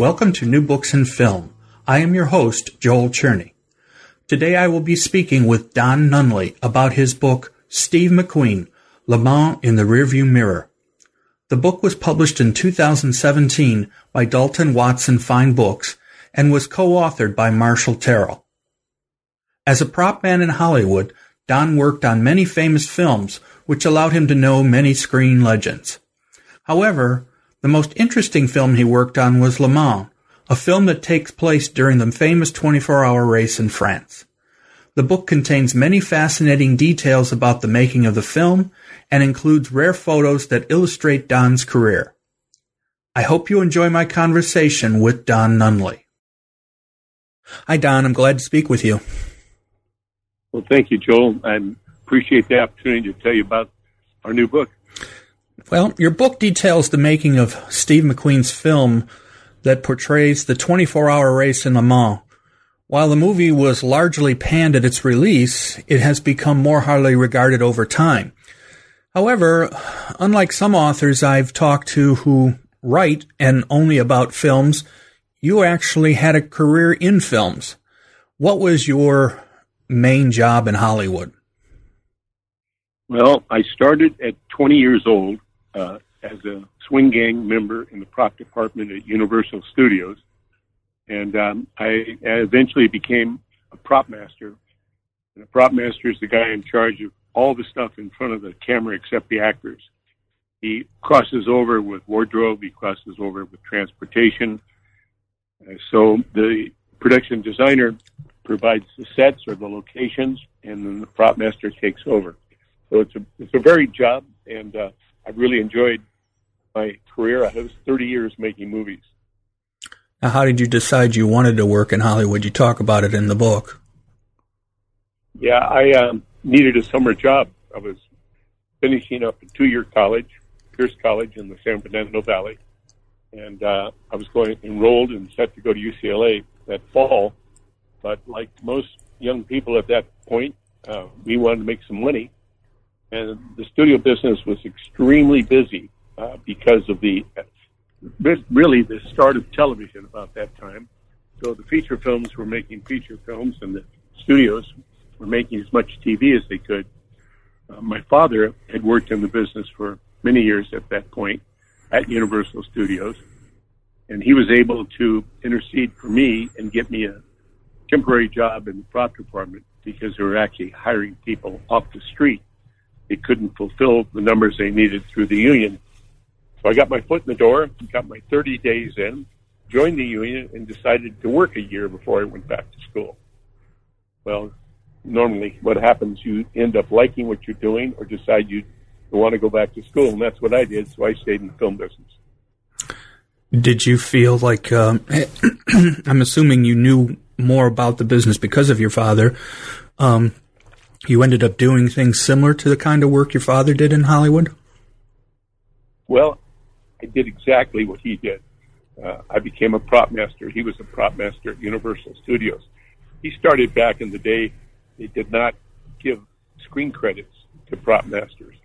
Welcome to New Books in Film. I am your host, Joel Cherney. Today I will be speaking with Don Nunley about his book, Steve McQueen, Le Mans in the Rearview Mirror. The book was published in 2017 by Dalton Watson Fine Books and was co-authored by Marshall Terrill. As a prop man in Hollywood, Don worked on many famous films, which allowed him to know many screen legends. However, the most interesting film he worked on was Le Mans, a film that takes place during the famous 24-hour race in France. The book contains many fascinating details about the making of the film and includes rare photos that illustrate Don's career. I hope you enjoy my conversation with Don Nunley. Hi, Don. I'm glad to speak with you. Well, thank you, Joel. I appreciate the opportunity to tell you about our new book. Well, your book details the making of Steve McQueen's film that portrays the 24 hour race in Le Mans. While the movie was largely panned at its release, it has become more highly regarded over time. However, unlike some authors I've talked to who write and only about films, you actually had a career in films. What was your main job in Hollywood? Well, I started at 20 years old uh, as a swing gang member in the prop department at Universal Studios, and um, I eventually became a prop master. And a prop master is the guy in charge of all the stuff in front of the camera except the actors. He crosses over with wardrobe. He crosses over with transportation. Uh, so the production designer provides the sets or the locations, and then the prop master takes over. So it's a it's a varied job, and uh, I've really enjoyed my career. I was 30 years making movies. Now, how did you decide you wanted to work in Hollywood? You talk about it in the book. Yeah, I um, needed a summer job. I was finishing up a two-year college, Pierce College in the San Fernando Valley, and uh, I was going enrolled and set to go to UCLA that fall. But like most young people at that point, uh, we wanted to make some money, and the studio business was extremely busy uh, because of the really the start of television about that time. So the feature films were making feature films, and the studios were making as much TV as they could. Uh, my father had worked in the business for many years at that point at Universal Studios, and he was able to intercede for me and get me a temporary job in the prop department because they were actually hiring people off the street it couldn't fulfill the numbers they needed through the union. So I got my foot in the door, got my 30 days in, joined the union, and decided to work a year before I went back to school. Well, normally what happens, you end up liking what you're doing or decide you want to go back to school, and that's what I did, so I stayed in the film business. Did you feel like, um, I'm assuming you knew more about the business because of your father, um, you ended up doing things similar to the kind of work your father did in Hollywood? Well, I did exactly what he did. Uh, I became a prop master. He was a prop master at Universal Studios. He started back in the day. They did not give screen credits to prop masters.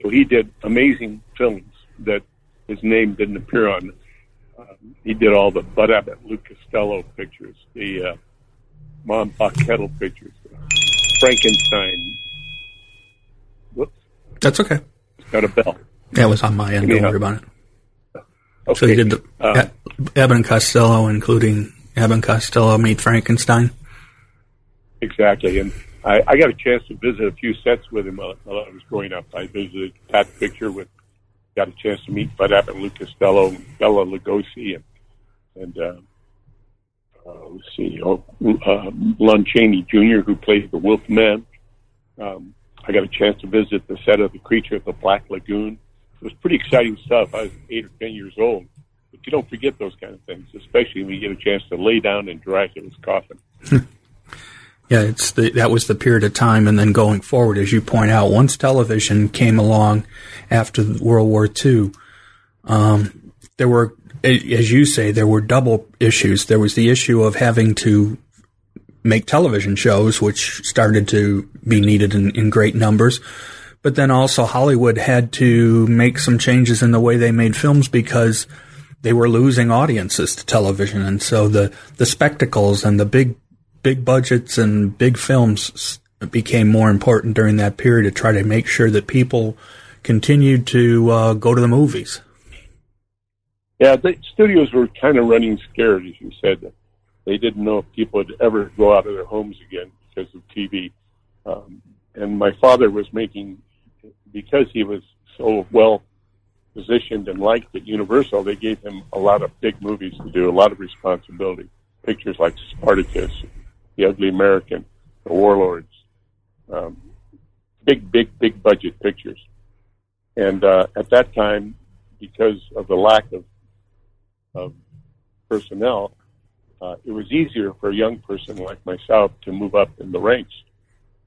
So he did amazing films that his name didn't appear on. Um, he did all the Bud Abbott, Lou Costello pictures, the uh, Mom Pop Kettle pictures, Frankenstein. Whoops. That's okay. Got a bell. That was on my end. Don't worry about it. Okay. So you did the uh, Abbott and Costello, including Abbott and Costello meet Frankenstein. Exactly, and I, I got a chance to visit a few sets with him while, while I was growing up. I visited that picture with, got a chance to meet Bud Abbott, Lou Costello, and Bela Lugosi, and and uh, uh, let's see, oh, uh, Lon Chaney Jr., who played the Wolfman. Um, I got a chance to visit the set of The Creature of the Black Lagoon. it was pretty exciting stuff. I was eight or ten years old, but you don't forget those kind of things, especially when you get a chance to lay down in Dracula's coffin. yeah, it's the, that was the period of time, and then going forward, as you point out, once television came along after World War II, um, there were, as you say, there were double issues. There was the issue of having to make television shows, which started to be needed in, in great numbers. But then also Hollywood had to make some changes in the way they made films because they were losing audiences to television. And so the, the spectacles and the big, big budgets and big films became more important during that period to try to make sure that people continued to uh, go to the movies. Yeah, the studios were kind of running scared, as you said. They didn't know if people would ever go out of their homes again because of TV. Um, and my father was making because he was so well positioned and liked at Universal, they gave him a lot of big movies to do, a lot of responsibility. Pictures like Spartacus, The Ugly American, The Warlords, um, big, big, big budget pictures. And uh, at that time, because of the lack of of personnel, uh, it was easier for a young person like myself to move up in the ranks.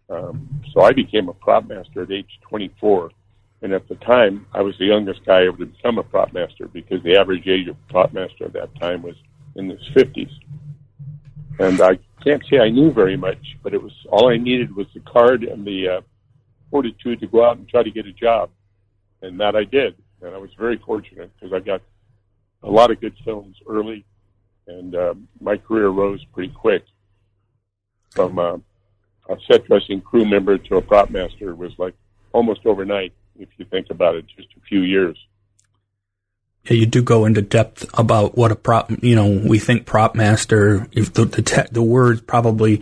Um, so I became a prop master at age 24. And at the time, I was the youngest guy ever to become a prop master because the average age of prop master at that time was in his 50s. And I can't say I knew very much, but it was all I needed was the card and the uh, fortitude to go out and try to get a job. And that I did. And I was very fortunate because I got a lot of good films early, and uh, my career rose pretty quick from uh, a set dressing crew member to a prop master was like almost overnight if you think about it, just a few years. Yeah, you do go into depth about what a prop, you know, we think prop master, if the, the, te- the word probably,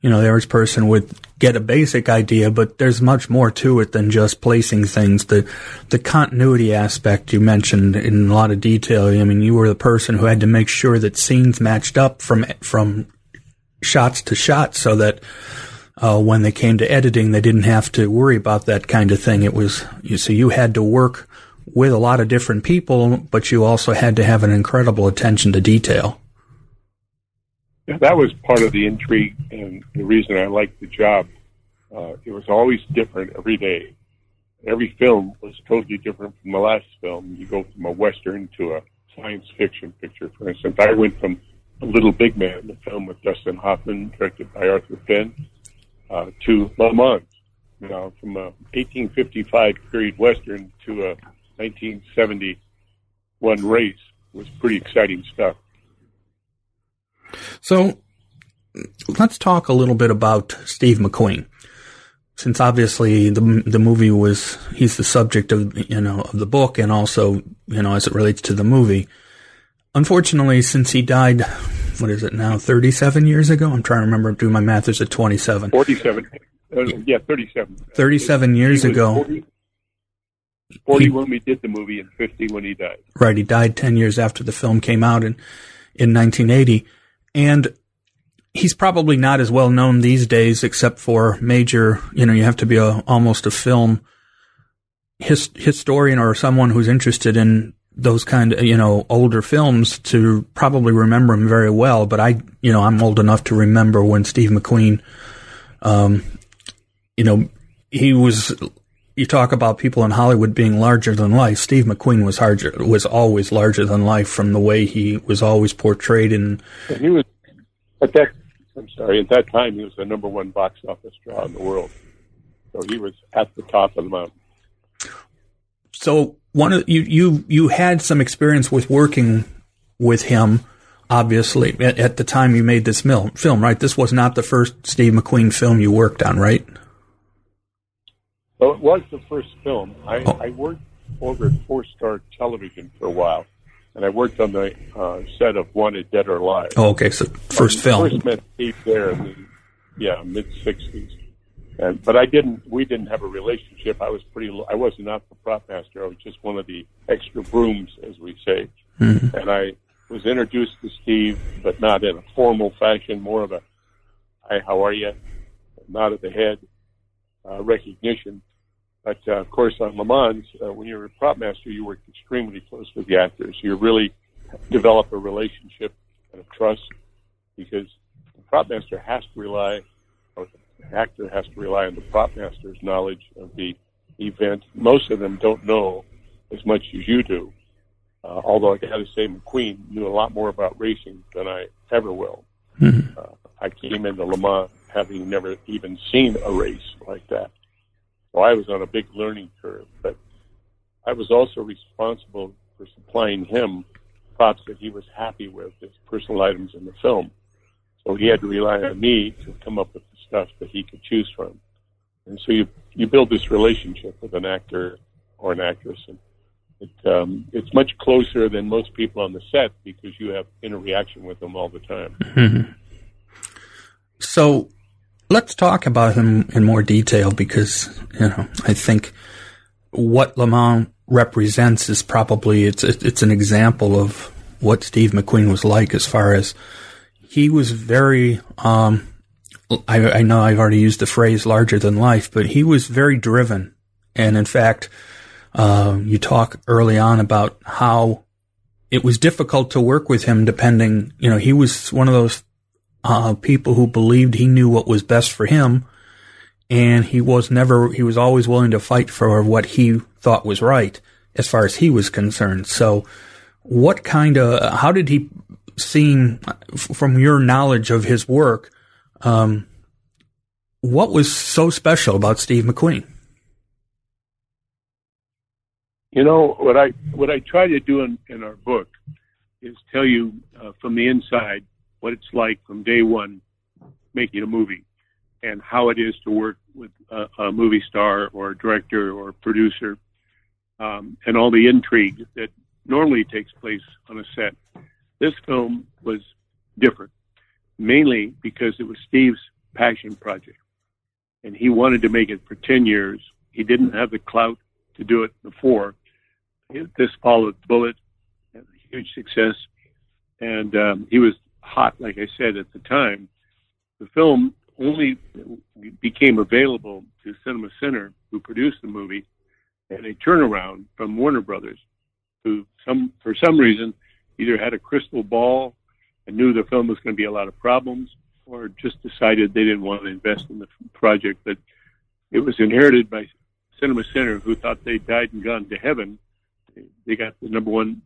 you know, the average person would get a basic idea, but there's much more to it than just placing things. The, the continuity aspect you mentioned in a lot of detail. I mean, you were the person who had to make sure that scenes matched up from, from shots to shots so that uh, when they came to editing, they didn't have to worry about that kind of thing. It was, you see, you had to work with a lot of different people, but you also had to have an incredible attention to detail. That was part of the intrigue and the reason I liked the job. Uh, it was always different every day. Every film was totally different from the last film. You go from a western to a science fiction picture, for instance. I went from A Little Big Man, the film with Dustin Hoffman, directed by Arthur Penn, uh, to Le Mans. You know, from a 1855 period western to a 1971 race was pretty exciting stuff. So let's talk a little bit about Steve McQueen. Since obviously the the movie was he's the subject of you know of the book and also you know as it relates to the movie. Unfortunately, since he died what is it now, 37 years ago? I'm trying to remember, doing my math, Is it 27. 47. Uh, yeah, 37. 37 years ago. 40, 40 he, when we did the movie and 50 when he died. Right. He died 10 years after the film came out in, in 1980. And he's probably not as well known these days, except for major, you know, you have to be a, almost a film his, historian or someone who's interested in those kind of, you know, older films to probably remember him very well. But I, you know, I'm old enough to remember when Steve McQueen, um, you know, he was, you talk about people in Hollywood being larger than life. Steve McQueen was larger, was always larger than life from the way he was always portrayed in. He was, at that, I'm sorry, at that time he was the number one box office draw in the world. So he was at the top of the mountain. So one of you you you had some experience with working with him obviously at, at, the time you made this film film right this was not the first steve mcqueen film you worked on right well it was the first film i, oh. I worked over at four star television for a while and i worked on the uh, set of wanted dead or alive oh okay so first I film first met steve there in the yeah mid 60s and, but I didn't. We didn't have a relationship. I was pretty. I was not the prop master. I was just one of the extra brooms, as we say. Mm-hmm. And I was introduced to Steve, but not in a formal fashion. More of a, "Hi, how are you?" Nod of the head, uh, recognition. But uh, of course, on Le Mans, uh, when you're a prop master, you work extremely close with the actors. You really develop a relationship and a trust because the prop master has to rely, or the actor has to rely on the prop master's knowledge of the event. Most of them don't know as much as you do. Uh, although I got to say, McQueen knew a lot more about racing than I ever will. Mm-hmm. Uh, I came into Le Mans having never even seen a race like that. So I was on a big learning curve, but I was also responsible for supplying him props that he was happy with his personal items in the film. So he had to rely on me to come up with the stuff that he could choose from. And so you you build this relationship with an actor or an actress, and it, um, it's much closer than most people on the set because you have interaction with them all the time. Mm-hmm. So let's talk about him in more detail because you know I think what Le Mans represents is probably it's it's an example of what Steve McQueen was like as far as he was very um, I, I know I've already used the phrase larger than life, but he was very driven. And in fact, uh, you talk early on about how it was difficult to work with him depending, you know, he was one of those uh, people who believed he knew what was best for him. And he was never, he was always willing to fight for what he thought was right as far as he was concerned. So what kind of, how did he seem from your knowledge of his work? Um, what was so special about Steve McQueen? You know what I what I try to do in, in our book is tell you uh, from the inside what it's like from day one making a movie and how it is to work with a, a movie star or a director or producer um, and all the intrigue that normally takes place on a set. This film was different, mainly because it was Steve's passion project. And he wanted to make it for 10 years. He didn't have the clout to do it before. This followed Bullitt, a huge success. And um, he was hot, like I said at the time. The film only became available to Cinema Center, who produced the movie, and a turnaround from Warner Brothers, who some for some reason either had a crystal ball and knew the film was going to be a lot of problems, or just decided they didn't want to invest in the project. But it was inherited by Cinema Center, who thought they'd died and gone to heaven. They got the number one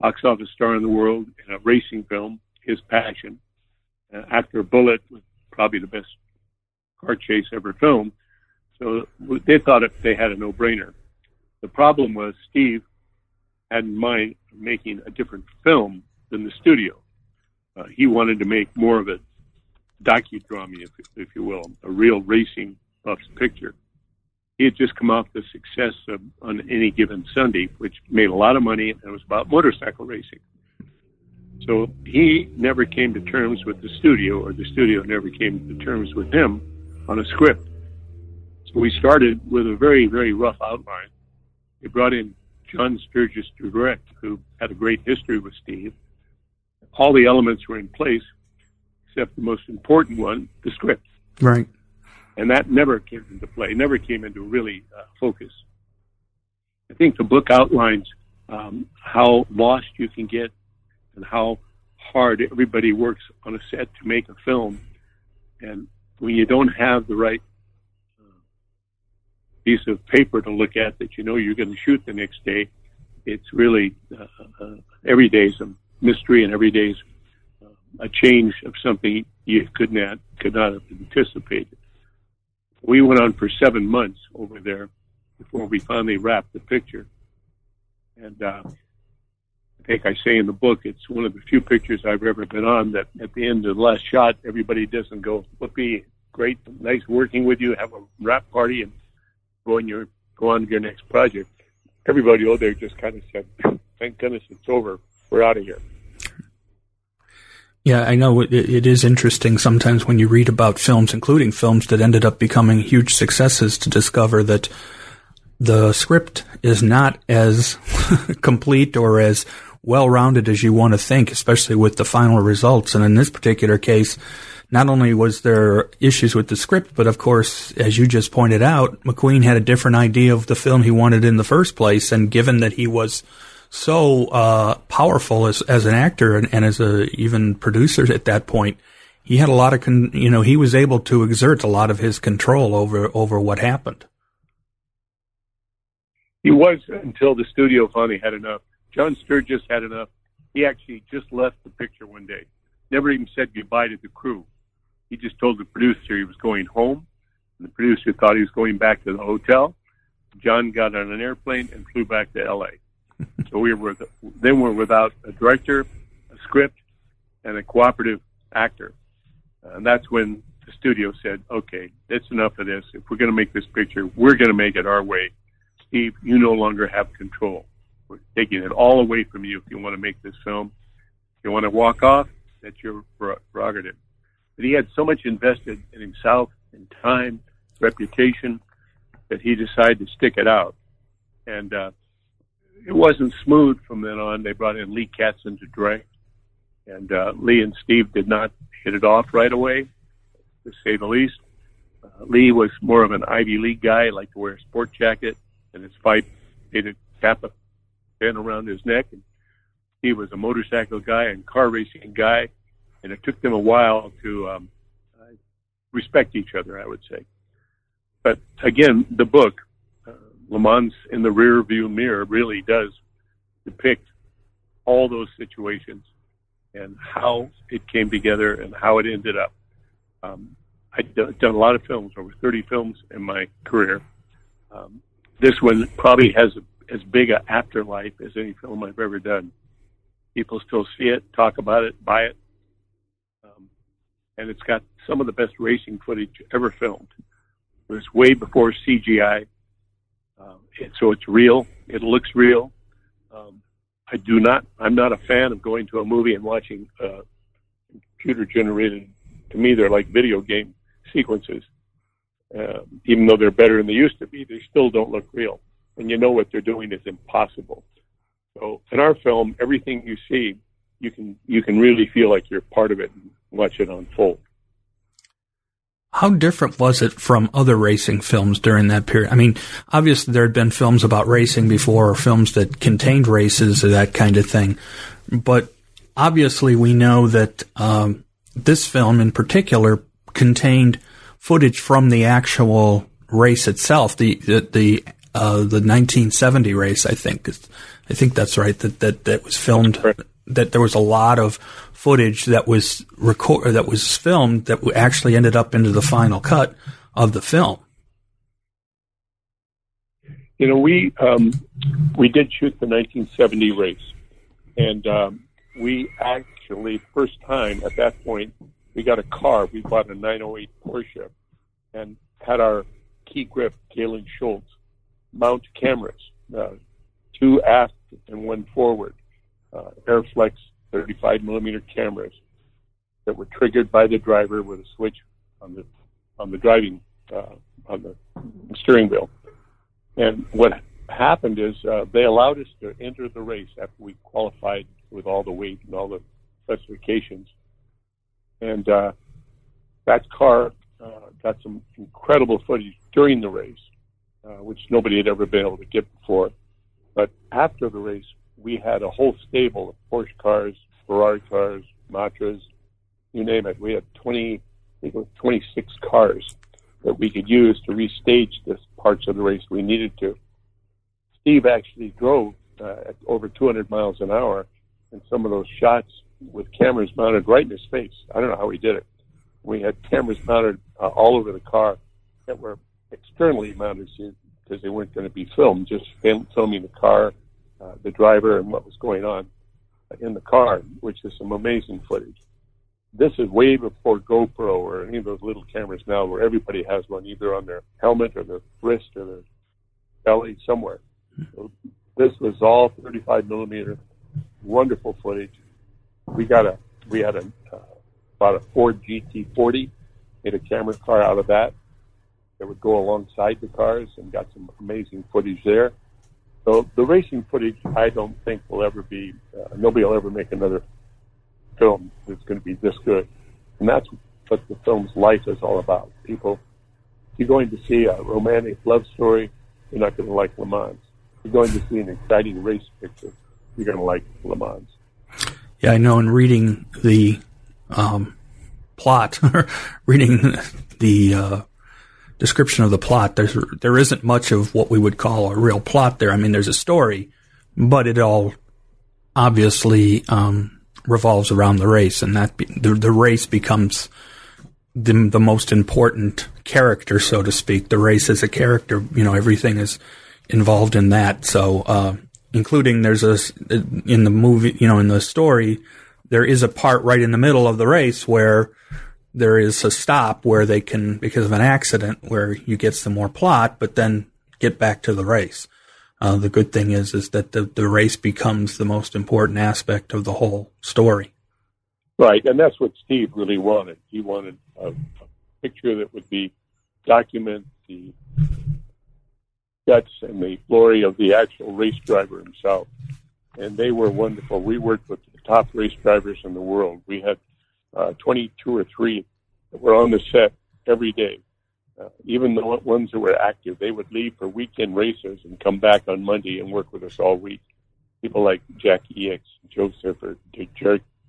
box office star in the world in a racing film, his passion. Uh, after Bullitt was probably the best car chase ever filmed. So they thought it, they had a no-brainer. The problem was Steve had in mind making a different film than the studio. Uh, he wanted to make more of a docudrama, if, if you will, a real racing buff's picture. He had just come off the success of On Any Given Sunday, which made a lot of money and it was about motorcycle racing. So he never came to terms with the studio, or the studio never came to terms with him on a script. So we started with a very, very rough outline. We brought in John Sturges to direct, who had a great history with Steve. All the elements were in place, except the most important one, the script. Right. And that never came into play, never came into really uh, focus. I think the book outlines um, how lost you can get and how hard everybody works on a set to make a film. And when you don't have the right uh, piece of paper to look at that you know you're going to shoot the next day, it's really uh, uh, every day's a mystery and every day's a change of something you could not could not have anticipated. We went on for seven months over there before we finally wrapped the picture. And uh, I think I say in the book, it's one of the few pictures I've ever been on that at the end of the last shot, everybody doesn't go, "Whoopee, great, nice working with you, have a wrap party, and go on your go on to your next project." Everybody over there just kind of said, "Thank goodness it's over. We're out of here." Yeah, I know it, it is interesting sometimes when you read about films, including films that ended up becoming huge successes, to discover that the script is not as complete or as well rounded as you want to think, especially with the final results. And in this particular case, not only was there issues with the script, but of course, as you just pointed out, McQueen had a different idea of the film he wanted in the first place. And given that he was so uh, powerful as as an actor and, and as a even producer at that point, he had a lot of con- you know he was able to exert a lot of his control over over what happened. He was until the studio finally had enough. John Sturges had enough. He actually just left the picture one day. Never even said goodbye to the crew. He just told the producer he was going home. And the producer thought he was going back to the hotel. John got on an airplane and flew back to LA. so we were then we're without a director, a script, and a cooperative actor. And that's when the studio said, "Okay, that's enough of this. If we're going to make this picture, we're going to make it our way." Steve, you no longer have control. We're taking it all away from you if you want to make this film. If you want to walk off, that's your prerogative. But he had so much invested in himself, in time, reputation, that he decided to stick it out. And uh, it wasn't smooth from then on. They brought in Lee Katzin to direct, and uh, Lee and Steve did not hit it off right away, to say the least. Uh, Lee was more of an Ivy League guy, liked to wear a sport jacket, and his Phi Beta Kappa pin around his neck. And he was a motorcycle guy and car racing guy, and it took them a while to um, respect each other, I would say. But again, the book, uh, Le Mans in the rear view mirror, really does depict all those situations and how it came together and how it ended up. Um, I've done, done a lot of films, over 30 films in my career. Um, this one probably has as big an afterlife as any film I've ever done. People still see it, talk about it, buy it, um, and it's got some of the best racing footage ever filmed. It was way before CGI, um, so it's real. It looks real. Um, I do not. I'm not a fan of going to a movie and watching uh, computer generated. To me, they're like video game sequences. Uh, even though they're better than they used to be, they still don't look real. And you know what they're doing is impossible. So in our film, everything you see, you can you can really feel like you're part of it and watch it unfold. How different was it from other racing films during that period? I mean, obviously there had been films about racing before, or films that contained races or that kind of thing, but obviously we know that um, this film in particular contained footage from the actual race itself, the the the, uh, the 1970 race. I think I think that's right. That that that was filmed. That there was a lot of footage that was record that was filmed that actually ended up into the final cut of the film. You know, we um, we did shoot the 1970 race, and um, we actually first time at that point we got a car. We bought a 908 Porsche and had our key grip, Galen Schultz, mount cameras, uh, two aft and one forward, uh, Arriflex 35 millimeter cameras that were triggered by the driver with a switch on the on the driving uh, on the steering wheel. And what happened is uh, they allowed us to enter the race after we qualified with all the weight and all the specifications. And uh, that car uh, got some incredible footage during the race, uh, which nobody had ever been able to get before. But after the race, we had a whole stable of Porsche cars, Ferrari cars, Matras, you name it. We had 20, I think it was 26 cars that we could use to restage the parts of the race we needed to. Steve actually drove uh, at over 200 miles an hour, and some of those shots with cameras mounted right in his face. I don't know how he did it. We had cameras mounted uh, all over the car that were externally mounted because they weren't going to be filmed, just film, filming the car, uh, the driver, and what was going on in the car, which is some amazing footage. This is way before GoPro or any of those little cameras now where everybody has one either on their helmet or their wrist or their belly somewhere. So this was all 35 millimeter, wonderful footage. We got a, we had a, uh, bought a Ford GT40, made a camera car out of that that would go alongside the cars and got some amazing footage there. So the racing footage, I don't think will ever be, uh, nobody will ever make another film that's going to be this good. And that's what the film's life is all about. People, you're going to see a romantic love story, you're not going to like Le Mans. You're going to see an exciting race picture, you're going to like Le Mans. Yeah, I know. In reading the um, plot, reading the uh, description of the plot, there's there isn't much of what we would call a real plot there. I mean, there's a story, but it all obviously um, revolves around the race, and that be, the the race becomes the the most important character, so to speak. The race as a character, you know, everything is involved in that. So, uh, including there's a in the movie, you know, in the story, there is a part right in the middle of the race where there is a stop where they can, because of an accident, where you get some more plot, but then get back to the race. Uh, the good thing is, is that the, the race becomes the most important aspect of the whole story. Right, and that's what Steve really wanted. He wanted a, a picture that would be document the guts and the glory of the actual race driver himself. And they were wonderful. We worked with the top race drivers in the world. We had uh, 22 or 3 that were on the set every day. Uh, even the ones that were active, they would leave for weekend races and come back on Monday and work with us all week. People like Jack Ickx, Jo Siffert,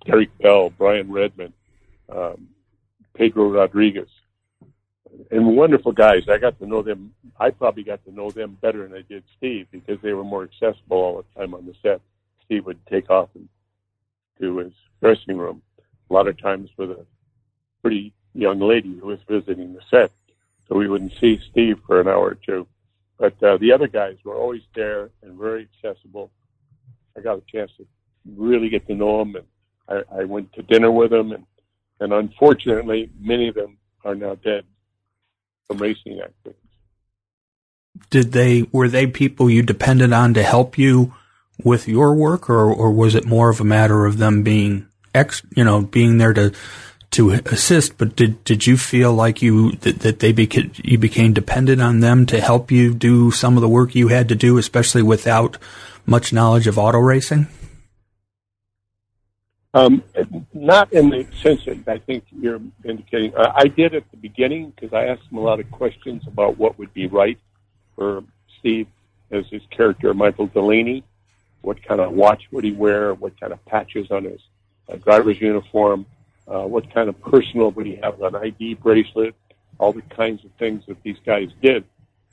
Derek Bell, Brian Redman, um, Pedro Rodriguez, and wonderful guys. I got to know them. I probably got to know them better than I did Steve because they were more accessible all the time on the set. Steve would take off and to his dressing room a lot of times with a pretty young lady who was visiting the set, so we wouldn't see Steve for an hour or two. But uh, the other guys were always there and very accessible. I got a chance to really get to know them, and I, I went to dinner with them, and and unfortunately, many of them are now dead from racing accidents. Did they were they people you depended on to help you with your work, or or was it more of a matter of them being ex, you know, being there to to assist? But did did you feel like you that, that they became you became dependent on them to help you do some of the work you had to do, especially without much knowledge of auto racing? Um, not in the sense that I think you're indicating. Uh, I did at the beginning because I asked him a lot of questions about what would be right for Steve as his character, Michael Delaney. What kind of watch would he wear? What kind of patches on his uh, driver's uniform? Uh, what kind of personal would he have? An ID bracelet? All the kinds of things that these guys did.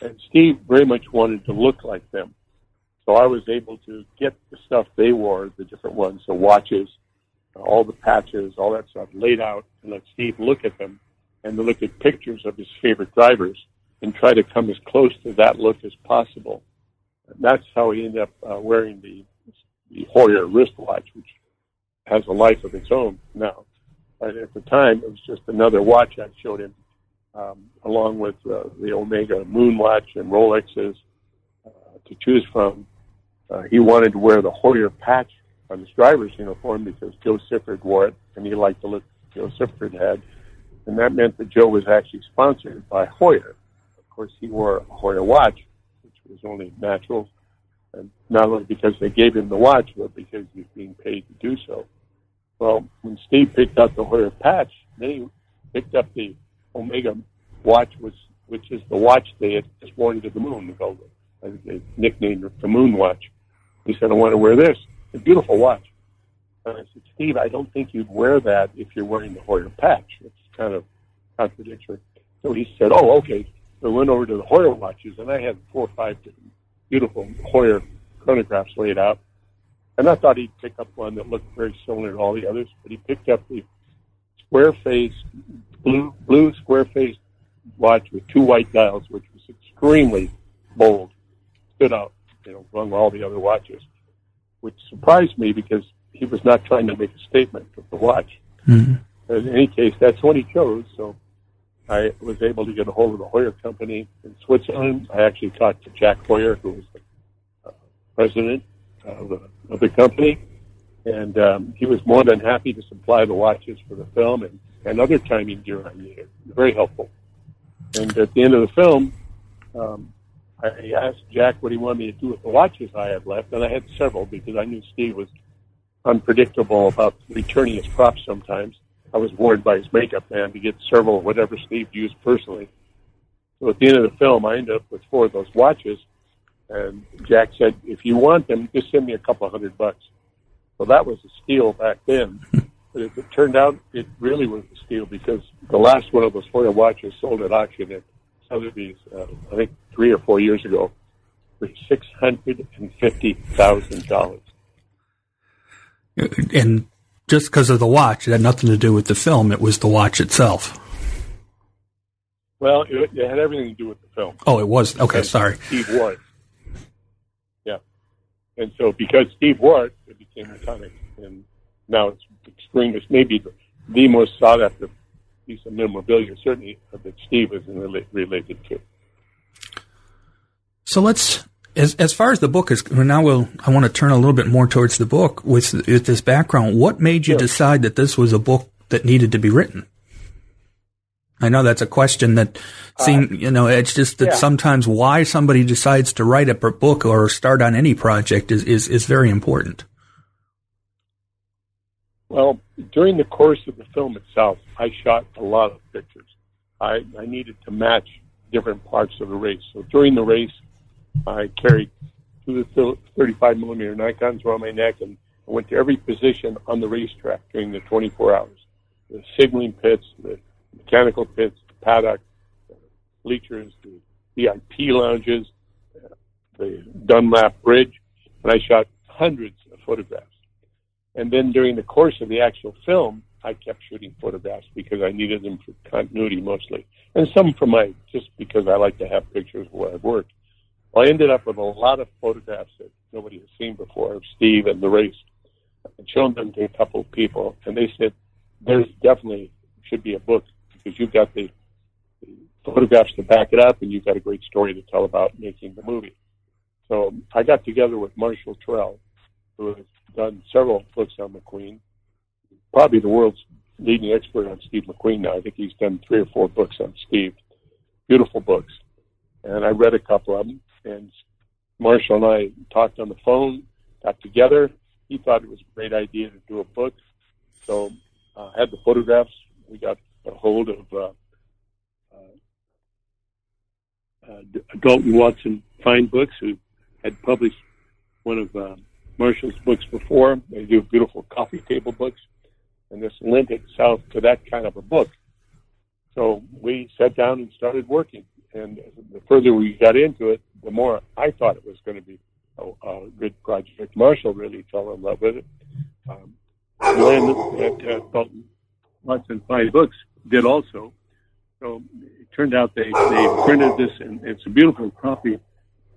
And Steve very much wanted to look like them. So I was able to get the stuff they wore, the different ones, the watches, all the patches, all that stuff laid out, and let Steve look at them and to look at pictures of his favorite drivers and try to come as close to that look as possible. And that's how he ended up uh, wearing the the Heuer wristwatch, which has a life of its own now. But at the time, it was just another watch I showed him, um, along with uh, the Omega Moon watch and Rolexes uh, to choose from. Uh, he wanted to wear the Heuer patch on his driver's uniform because Jo Siffert wore it, and he liked the look Jo Siffert had. And that meant that Jo was actually sponsored by Heuer. Of course, he wore a Heuer watch, which was only natural, and not only because they gave him the watch, but because he was being paid to do so. Well, when Steve picked up the Heuer patch, then he picked up the Omega watch, which, which is the watch they had just worn to the moon, called it. They nicknamed it the Moon Watch. He said, I want to wear this It's a beautiful watch. And I said, Steve, I don't think you'd wear that if you're wearing the Heuer patch. It's kind of contradictory. So he said, oh, okay. So we went over to the Heuer watches, and I had four or five beautiful Heuer chronographs laid out. And I thought he'd pick up one that looked very similar to all the others, but he picked up the square faced, blue, blue square faced watch with two white dials, which was extremely bold, stood out, you know, among all the other watches which surprised me because he was not trying to make a statement with the watch. Mm-hmm. In any case, that's what he chose. So I was able to get a hold of the Heuer company in Switzerland. I actually talked to Jack Heuer, who was the uh, president of the, of the company, and um, he was more than happy to supply the watches for the film and, and other timing gear I needed. Very helpful. And at the end of the film, um, I asked Jack what he wanted me to do with the watches I had left, and I had several because I knew Steve was unpredictable about returning his props sometimes. I was warned by his makeup man to get several of whatever Steve used personally. So at the end of the film, I ended up with four of those watches, and Jack said, "If you want them, just send me a couple of hundred bucks." Well, that was a steal back then. But as it turned out, it really was a steal because the last one of those Heuer watches sold at auction at Sotheby's, uh, I think three or four years ago, for six hundred and fifty thousand dollars. And just because of the watch, it had nothing to do with the film. It was the watch itself. Well, it, it had everything to do with the film. Oh, it was. Okay, And sorry. It. Yeah. And so because Steve wore it, it became iconic. And now it's extreme. It's maybe the, the most sought after piece of memorabilia, certainly that Steve is rela- related to. So let's, as as far as the book is, now we'll. I want to turn a little bit more towards the book with, with this background. What made you Sure. decide that this was a book that needed to be written? I know that's a question that uh, seem you know it's just that yeah. sometimes why somebody decides to write a book or start on any project is is, is very important. Well, during the course of the film itself, I shot a lot of pictures. I, I needed to match different parts of the race. So during the race, I carried two of the 35 millimeter Nikons around my neck and I went to every position on the racetrack during the 24 hours. The signaling pits, the mechanical pits, the paddock, the bleachers, the VIP lounges, the Dunlop Bridge, and I shot hundreds of photographs. And then during the course of the actual film, I kept shooting photographs because I needed them for continuity mostly, and some for my just because I like to have pictures of where I've worked. Well, I ended up with a lot of photographs that nobody has seen before of Steve and the race. I showed them to a couple of people, and they said, "There's definitely should be a book because you've got the, the photographs to back it up, and you've got a great story to tell about making the movie." So I got together with Marshall Terrill, who has done several books on McQueen, probably the world's leading expert on Steve McQueen now. I think he's done three or four books on Steve. Beautiful books. And I read a couple of them, and Marshall and I talked on the phone, got together. He thought it was a great idea to do a book. So I uh, had the photographs. We got a hold of uh, uh, uh, Dalton Watson Fine Books, who had published one of Marshall's books before. They do beautiful coffee table books, and this lent itself to that kind of a book. So we sat down and started working. And the further we got into it, the more I thought it was going to be a, a good project. Marshall really fell in love with it. Um, Glenn at uh, Dalton Watson Fine Books did also. So it turned out they, they printed this, and it's a beautiful coffee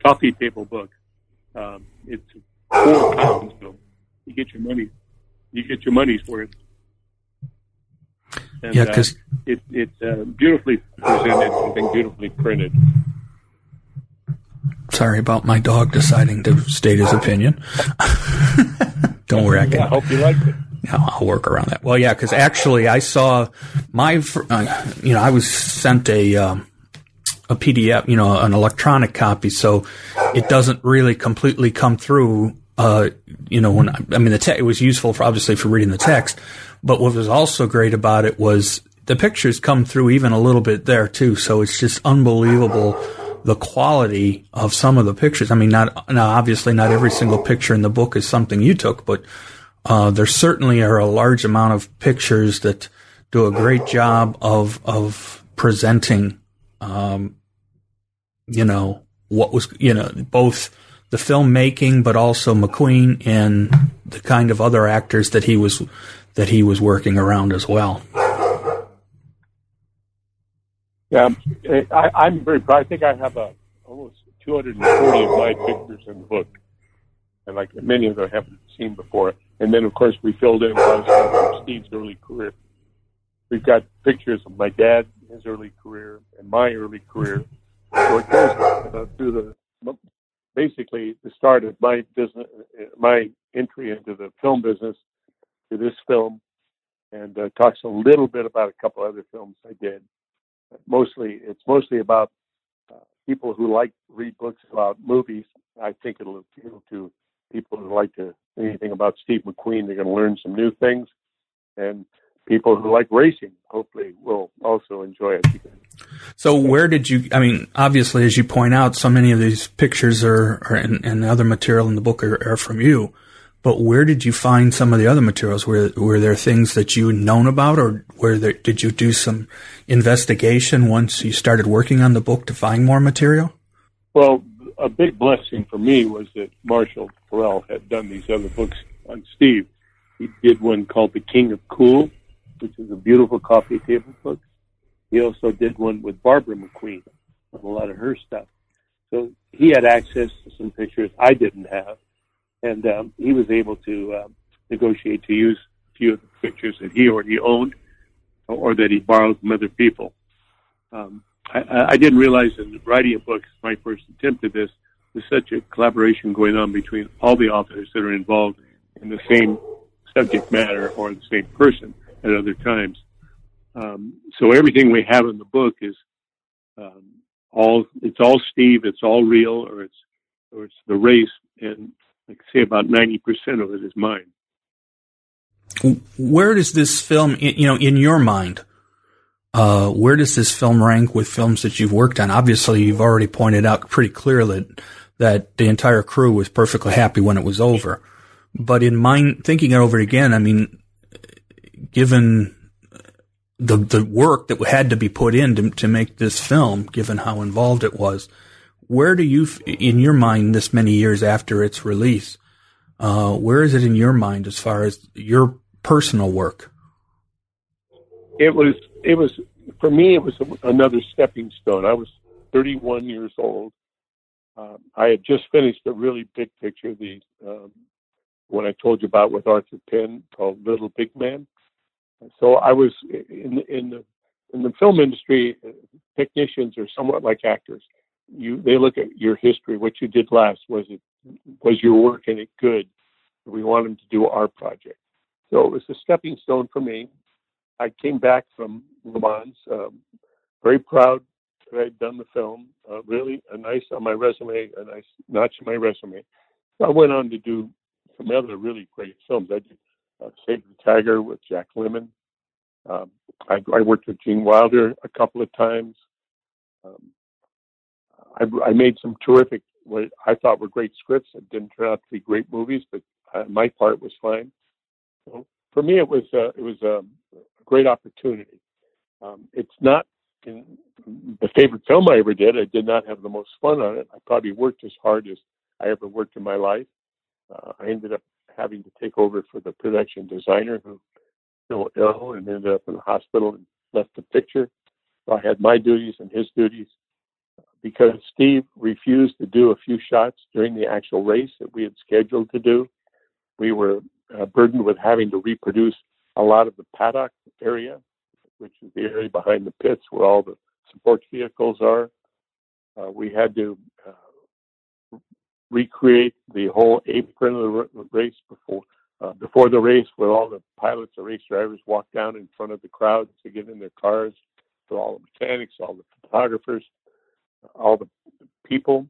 coffee table book. Um, it's four pounds, so you get your money. You get your money's worth. And, Yeah, uh, 'cause- it, it's uh, beautifully presented and beautifully printed. Sorry about my dog deciding to state his opinion. Don't worry, I can. I hope you liked it. I'll work around that. Well, yeah, because actually, I saw my, uh, you know, I was sent a um, a PDF, you know, an electronic copy, so it doesn't really completely come through. Uh, you know, when I, I mean, the te- it was useful for obviously for reading the text, but what was also great about it was the pictures come through even a little bit there too. So it's just unbelievable the quality of some of the pictures. I mean, not now obviously not every single picture in the book is something you took, but uh, there certainly are a large amount of pictures that do a great job of of presenting, um, you know, what was you know both the filmmaking, but also McQueen and the kind of other actors that he was that he was working around as well. Yeah, I, I'm very proud. I think I have a, almost 240 of my pictures in the book, and like many of them I haven't seen before. And then, of course, we filled in a lot of stuff from Steve's early career. We've got pictures of my dad, his early career, and my early career. So it goes uh, through the basically the start of my business, my entry into the film business to this film, and uh, talks a little bit about a couple other films I did mostly it's mostly about uh, people who like to read books about movies. I think it'll appeal to people who like to anything about Steve McQueen. They're going to learn some new things, and people who like racing hopefully will also enjoy it. So where did you? I mean, obviously, as you point out, so many of these pictures are, are and, and other material in the book are, are, from you. But where did you find some of the other materials? Were were there things that you known about, or where there, did you do some investigation once you started working on the book to find more material? Well, a big blessing for me was that Marshall Had done these other books on Steve. He did one called The King of Cool, which is a beautiful coffee table book. He also did one with Barbara McQueen on a lot of her stuff. So he had access to some pictures I didn't have, and um, he was able to uh, negotiate to use a few of the pictures that he already owned or that he borrowed from other people. Um, I, I didn't realize in writing a book, my first attempt at this, there's such a collaboration going on between all the authors that are involved in the same subject matter or the same person at other times. Um, so everything we have in the book is um, all it's all Steve, it's all real, or it's or it's the race, and like say about ninety percent of it is mine. Where does this film, you know, in your mind, uh, where does this film rank with films that you've worked on? Obviously, you've already pointed out pretty clearly that, that the entire crew was perfectly happy when it was over. But in mind, thinking it over again, I mean, given the the work that had to be put in to, to make this film, given how involved it was, where do you, in your mind, this many years after its release, uh, where is it in your mind as far as your personal work? It was it was for me. It was another stepping stone. I was 31 years old. Um, I had just finished a really big picture, the um, one I told you about with Arthur Penn called Little Big Man. So I was in in the in the film industry. Technicians are somewhat like actors. You they look at your history. What you did last was it was your work and it good? We want them to do our project. So it was a stepping stone for me. I came back from Le Mans, um, very proud that I'd done the film. Uh, really a nice on my resume, a nice notch on my resume. I went on to do some other really great films. I did uh, Save the Tiger with Jack Lemmon. Um, I, I, worked with Gene Wilder a couple of times. Um, I, I, made some terrific, what I thought were great scripts. It didn't turn out to be great movies, but uh, my part was fine. So for me, it was uh, it was um, a great opportunity. Um, it's not in the favorite film I ever did. I did not have the most fun on it. I probably worked as hard as I ever worked in my life. Uh, I ended up having to take over for the production designer who fell ill and ended up in the hospital and left the picture. So I had my duties and his duties. Because Steve refused to do a few shots during the actual race that we had scheduled to do, we were uh, burdened with having to reproduce a lot of the paddock area, which is the area behind the pits where all the support vehicles are. Uh, we had to uh, recreate the whole apron of the race before uh, before the race, where all the pilots or race drivers walk down in front of the crowd to get in their cars, for all the mechanics, all the photographers, all the people.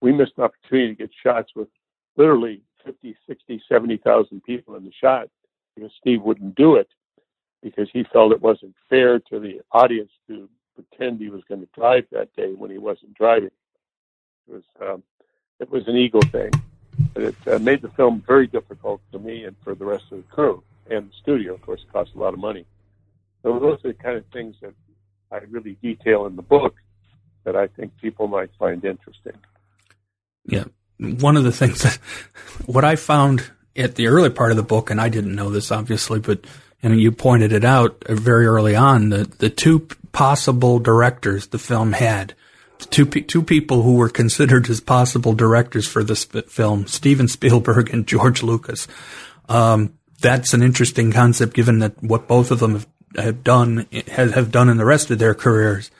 We missed an opportunity to get shots with literally 50, 60, 70,000 people in the shot because Steve wouldn't do it because he felt it wasn't fair to the audience to pretend he was going to drive that day when he wasn't driving. It was um, it was an ego thing, but it uh, made the film very difficult for me and for the rest of the crew and the studio. Of course, it cost a lot of money. So those are the kind of things that I really detail in the book that I think people might find interesting. Yeah, one of the things that what I found at the early part of the book, and I didn't know this obviously, but and you pointed it out very early on, the the two possible directors the film had, two two people who were considered as possible directors for this film, Steven Spielberg and George Lucas. Um, that's an interesting concept, given that what both of them have, have done have, have done in the rest of their careers.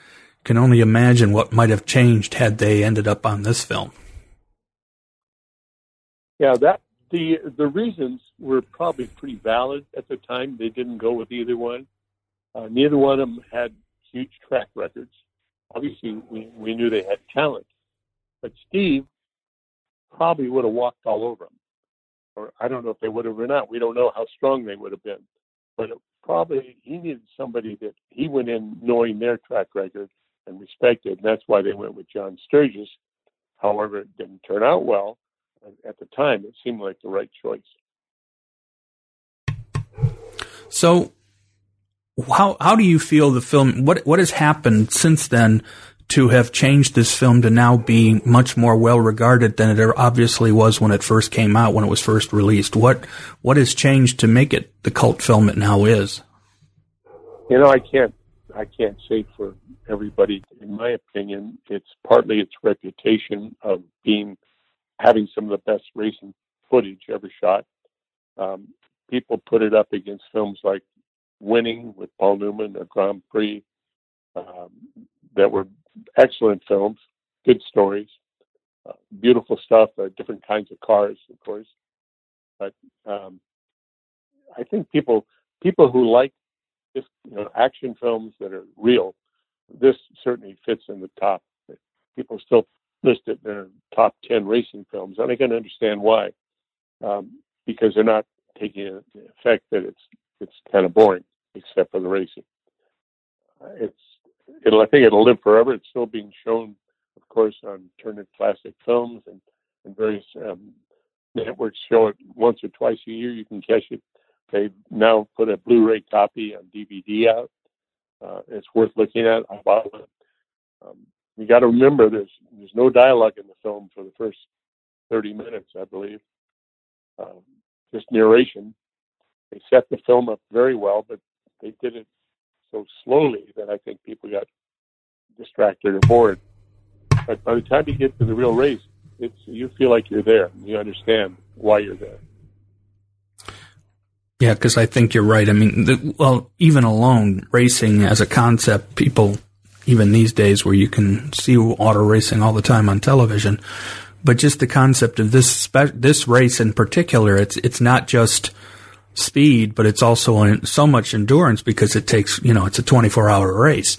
Can only imagine what might have changed had they ended up on this film. Yeah, that the the reasons were probably pretty valid at the time. They didn't go with either one. Uh, neither one of them had huge track records. Obviously, we, we knew they had talent, but Steve probably would have walked all over them. Or I don't know if they would have or not. We don't know how strong they would have been. But probably he needed somebody that he went in knowing their track record and respected, and that's why they went with John Sturges. However, it didn't turn out well. At the time, it seemed like the right choice. So, how how do you feel the film? What what has happened since then to have changed this film to now be much more well regarded than it obviously was when it first came out, when it was first released? What what has changed to make it the cult film it now is? You know, I can't I can't say for everybody. In my opinion, it's partly its reputation of being having some of the best racing footage ever shot. Um, people put it up against films like Winning with Paul Newman or Grand Prix um, that were excellent films, good stories, uh, beautiful stuff, uh, different kinds of cars, of course. But um, I think people people who like just you know action films that are real, this certainly fits in the top. People still list it in their top ten racing films, and I can understand why, um, because they're not taking the effect that it's it's kind of boring, except for the racing. It's it'll I think it'll live forever. It's still being shown, of course, on Turner Classic Films and and various um, networks show it once or twice a year. You can catch it they now put a Blu-ray copy on DVD out. Uh, it's worth looking at. I bought it. Um, you got to remember, there's there's no dialogue in the film for the first 30 minutes, I believe. Um, just narration. They set the film up very well, but they did it so slowly that I think people got distracted or bored. But by the time you get to the real race, it's you feel like you're there. You understand why you're there. Yeah, because I think you're right. I mean, the, well, even alone racing as a concept, people even these days where you can see auto racing all the time on television, but just the concept of this spe- this race in particular, it's it's not just speed, but it's also so much endurance because it takes you know it's a 24 hour race,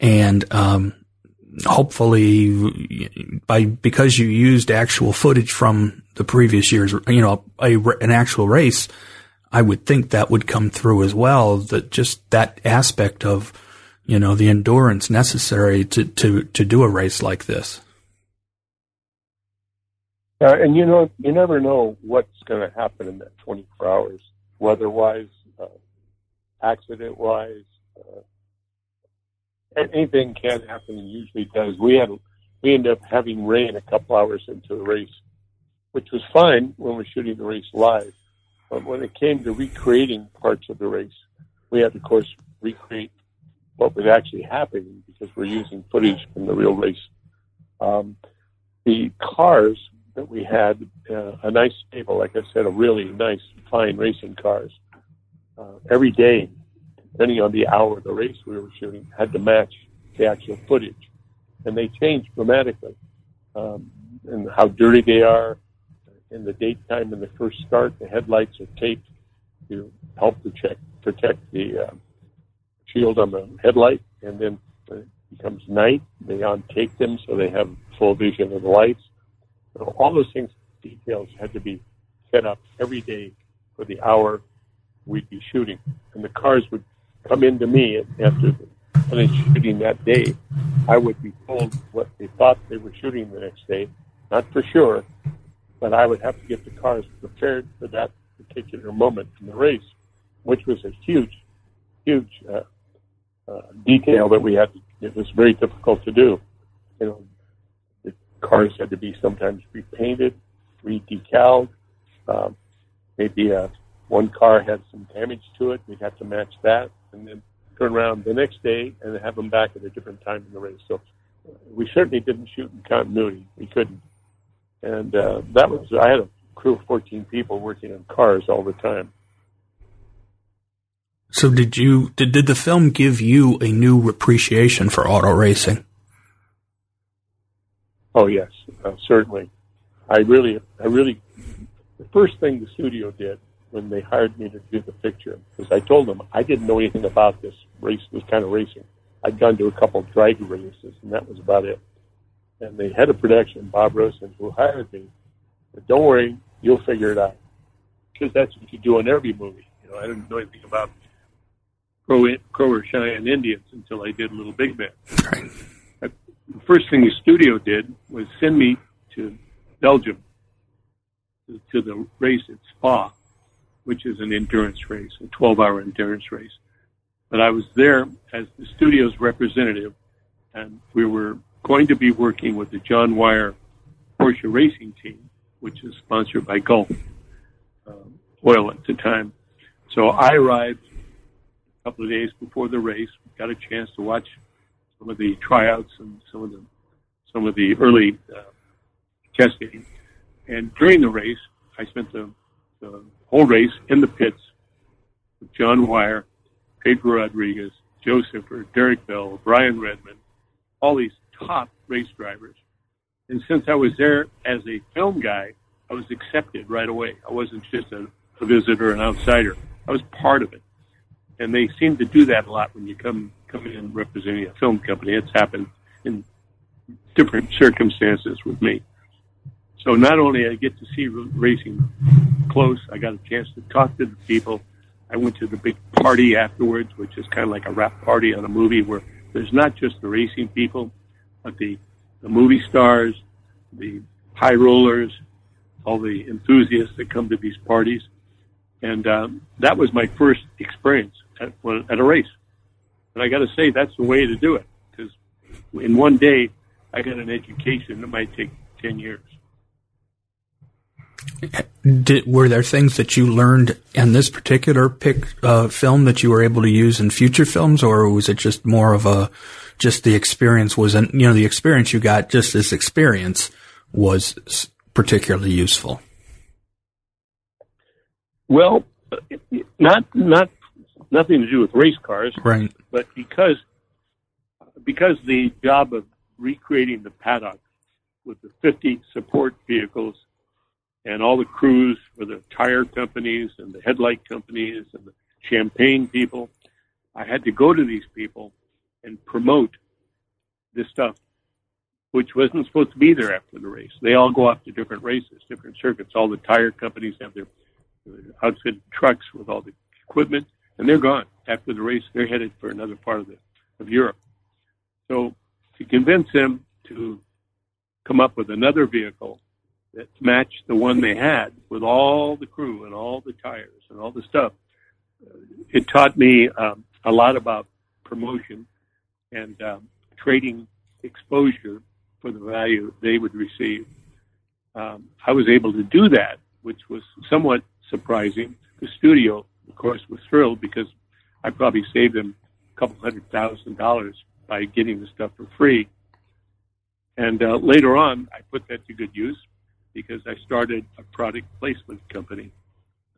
and um, hopefully by because you used actual footage from the previous years, you know, a, an actual race I would think that would come through as well. That just that aspect of, you know, the endurance necessary to to to do a race like this. Uh, and you know, you never know what's going to happen in that 24 hours, weather-wise, uh, accident-wise. Uh, anything can happen, and usually does. We had we ended up having rain a couple hours into the race, which was fine when we're shooting the race live. But when it came to recreating parts of the race, we had to, of course, recreate what was actually happening because we're using footage from the real race. Um, the cars that we had, uh, a nice stable, like I said, a really nice, fine racing cars. Uh, every day, depending on the hour of the race we were shooting, had to match the actual footage. And they changed dramatically. Um, how dirty they are, in the daytime in the first start, the headlights are taped to help protect protect the uh, shield on the headlight, and then it becomes night, they untake them so they have full vision of the lights. So all those things, details had to be set up every day for the hour we'd be shooting, and the cars would come into me after finished shooting that day. I would be told what they thought they were shooting the next day, not for sure, but I would have to get the cars prepared for that particular moment in the race, which was a huge, huge uh, detail that we had. It was very difficult to do. You know, the cars had to be sometimes repainted, re-decaled. Um, maybe uh, one car had some damage to it. We'd have to match that, and then turn around the next day and have them back at a different time in the race. So we certainly didn't shoot in continuity. We couldn't and uh, that was I had a crew of 14 people working on cars all the time. So did you did did the film give you a new appreciation for auto racing? Oh yes, uh, certainly. I really, I really, the first thing the studio did when they hired me to do the picture was I told them I didn't know anything about this race, this kind of racing. I'd gone to a couple of drag races, and that was about it and the head of production, Bob Rosen, who hired me, said, "Don't worry, you'll figure it out." Because that's what you do in every movie. You know, I didn't know anything about Crow, Cheyenne Indians until I did Little Big Man. Right. The first thing the studio did was send me to Belgium to, the race at Spa, which is an endurance race, a 12 hour endurance race. But I was there as the studio's representative, and we were going to be working with the John Wyer Porsche racing team, which is sponsored by Gulf um, Oil at the time. So I arrived couple of days before the race, We got a chance to watch some of the tryouts and some of the some of the early uh, testing. And during the race, I spent the, the whole race in the pits with John Wyer, Pedro Rodriguez, Jo Siffert, Derek Bell, Brian Redman, all these top race drivers. And since I was there as a film guy, I was accepted right away. I wasn't just a, a visitor, an outsider. I was part of it. And they seem to do that a lot when you come come in representing a film company. It's happened in different circumstances with me. So not only I get to see racing close, I got a chance to talk to the people. I went to the big party afterwards, which is kind of like a wrap party on a movie where there's not just the racing people, but the, the movie stars, the high rollers, all the enthusiasts that come to these parties. And um, that was my first experience at, at a race. And I got to say, that's the way to do it. Because in one day, I got an education that might take 10 years. Did, were there things that you learned in this particular pick uh, film that you were able to use in future films, or was it just more of a just the experience was you know the experience you got just this experience was particularly useful? Well, not not nothing to do with race cars, right? But because because the job of recreating the paddock with the 50 support vehicles and all the crews for the tire companies and the headlight companies and the champagne people. I had to go to these people and promote this stuff, which wasn't supposed to be there after the race. They all go off to different races, different circuits. All the tire companies have their, outfitted trucks with all the equipment, and they're gone after the race. They're headed for another part of the of Europe. So to convince them to come up with another vehicle that matched the one they had with all the crew and all the tires and all the stuff. It taught me um, a lot about promotion and um, trading exposure for the value they would receive. Um, I was able to do that, which was somewhat surprising. The studio, of course, was thrilled because I probably saved them a couple hundred thousand dollars by getting the stuff for free. And uh, later on, I put that to good use because I started a product placement company.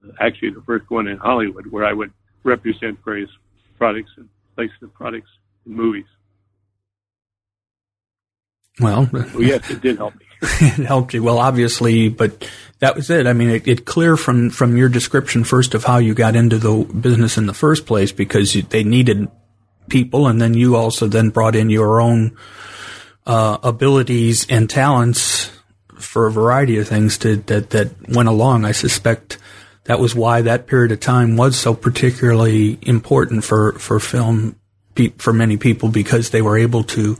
Uh, actually, the first one in Hollywood, where I would represent various products and place the products in movies. Well, well yes, it did help me. it helped you. Well, obviously, but that was it. I mean, it, it clear from from your description first of how you got into the business in the first place because you, they needed people, and then you also then brought in your own uh, abilities and talents for a variety of things to, that that went along. I suspect that was why that period of time was so particularly important for for film for many people because they were able to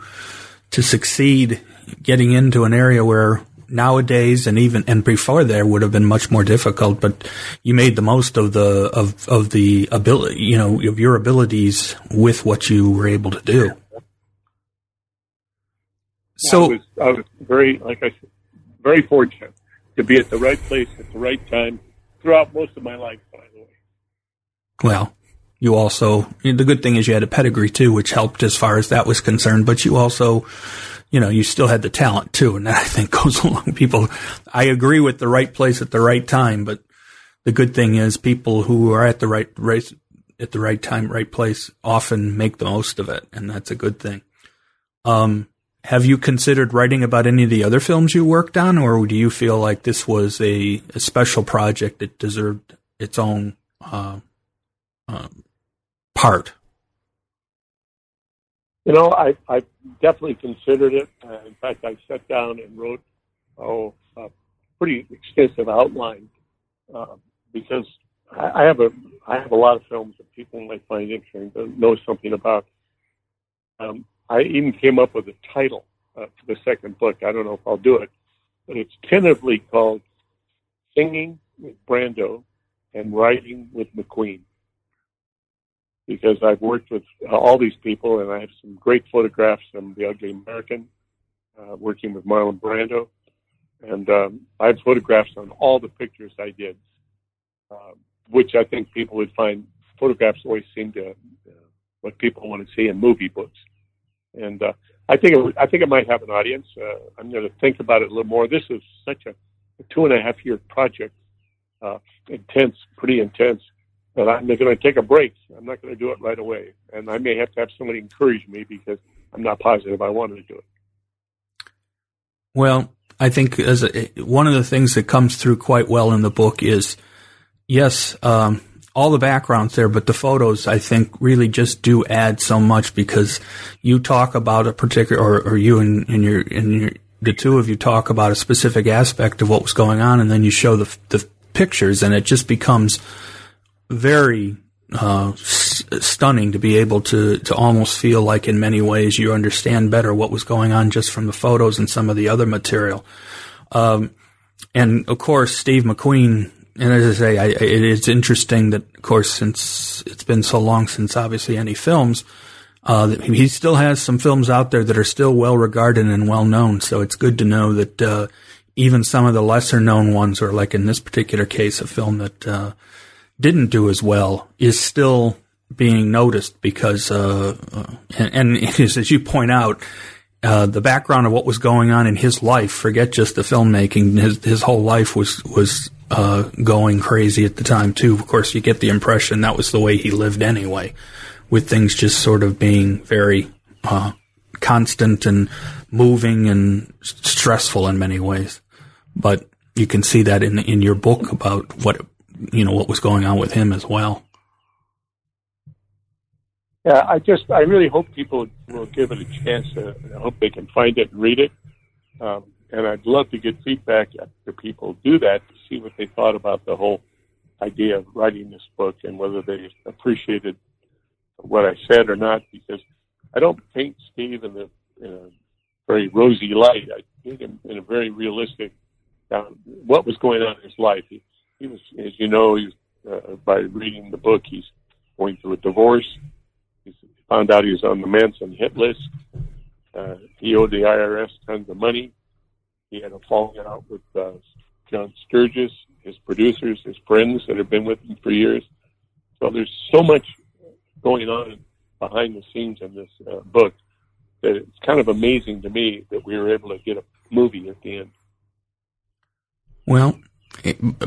to succeed getting into an area where nowadays and even and before there would have been much more difficult but you made the most of the of of the ability you know of your abilities with what you were able to do so I was, I was very like I said very fortunate to be at the right place at the right time throughout most of my life, by the way. Well, you also, the good thing is you had a pedigree too, which helped as far as that was concerned, but you also, you know, you still had the talent too. And that I think goes along people. I agree with the right place at the right time, but the good thing is people who are at the right race at the right time, right place often make the most of it. And that's a good thing. Um, have you considered writing about any of the other films you worked on, or do you feel like this was a, a special project that deserved its own uh, um, part? You know, I, I definitely considered it. Uh, in fact, I sat down and wrote oh, a pretty extensive outline uh, because I, I have a I have a lot of films that people might find interesting, to know something about. Um, I even came up with a title uh, for the second book. I don't know if I'll do it, but it's tentatively called Singing with Brando and Writing with McQueen. Because I've worked with uh, all these people and I have some great photographs from The Ugly American, uh, working with Marlon Brando. And um, I have photographs on all the pictures I did, uh, which I think people would find photographs always seem to uh, what people want to see in movie books. And uh, I think it, I think it might have an audience. Uh, I'm going to think about it a little more. This is such a, two and a half year project, intense, pretty intense. That I'm going to take a break. I'm not going to do it right away, and I may have to have somebody encourage me because I'm not positive I wanted to do it. Well, I think as a, one of the things that comes through quite well in the book is, yes, um, all the backgrounds there, but the photos I think really just do add so much because you talk about a particular, or, or you and, and your and your the two of you talk about a specific aspect of what was going on, and then you show the the pictures, and it just becomes very uh, s- stunning to be able to to almost feel like in many ways you understand better what was going on just from the photos and some of the other material. Um, and of course, Steve McQueen. And as I say, I, it is interesting that, of course, since it's been so long since obviously any films, uh, he still has some films out there that are still well regarded and well known. So it's good to know that uh, even some of the lesser known ones, or like in this particular case, a film that uh, didn't do as well, is still being noticed because, uh, uh, and, and as you point out, uh, the background of what was going on in his life, forget just the filmmaking, his, his whole life was, was, uh, going crazy at the time too. Of course, you get the impression that was the way he lived anyway, with things just sort of being very, uh, constant and moving and stressful in many ways. But you can see that in, in your book about what, you know, what was going on with him as well. Yeah, I just I really hope people will give it a chance. I hope they can find it and read it. Um, and I'd love to get feedback after people do that to see what they thought about the whole idea of writing this book and whether they appreciated what I said or not. Because I don't paint Steve in, the, in a very rosy light. I paint him in a very realistic. Uh, what was going on in his life? He, he was, as you know, he was, uh, by reading the book, he's going through a divorce he found out he was on the Manson hit list. Uh, he owed the IRS tons of money. He had a falling out with uh, John Sturges, his producers, his friends that have been with him for years. So there's so much going on behind the scenes in this uh, book that it's kind of amazing to me that we were able to get a movie at the end. Well,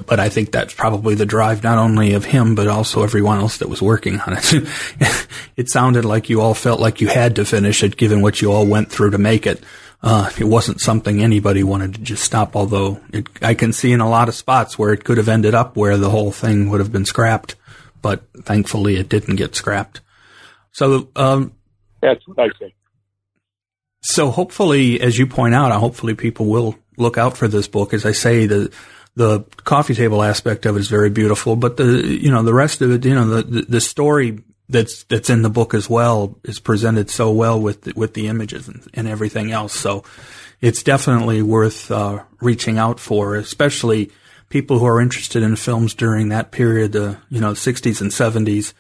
but I think that's probably the drive not only of him but also everyone else that was working on it. it sounded like you all felt like you had to finish it, given what you all went through to make it. Uh, it wasn't something anybody wanted to just stop. Although it, I can see in a lot of spots where it could have ended up where the whole thing would have been scrapped, but thankfully it didn't get scrapped. So um, that's what I say. So hopefully, as you point out, hopefully people will look out for this book. As I say, the the coffee table aspect of it is very beautiful, but the you know the rest of it, you know the the story that's that's in the book as well is presented so well with the, with the images and, and everything else. So it's definitely worth uh, reaching out for, especially people who are interested in films during that period, uh, you know, 60s and 70s.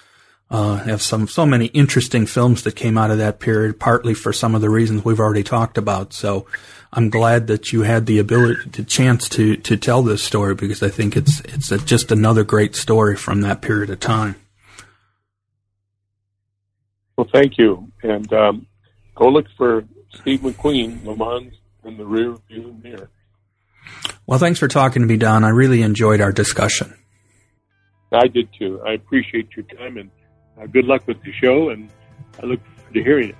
Uh, have some so many interesting films that came out of that period, partly for some of the reasons we've already talked about. So I'm glad that you had the ability, the chance to to tell this story because I think it's it's a, just another great story from that period of time. Well, thank you, and um, go look for Steve McQueen, Le Mans in the rear view mirror. Well, thanks for talking to me, Don. I really enjoyed our discussion. I did too. I appreciate your time and uh, good luck with the show, and I look forward to hearing it.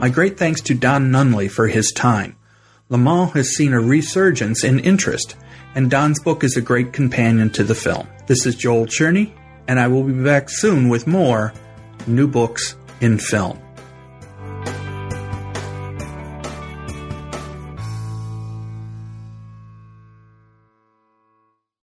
My great thanks to Don Nunley for his time. Le Mans has seen a resurgence in interest, and Don's book is a great companion to the film. This is Joel Cherney, and I will be back soon with more new books in film.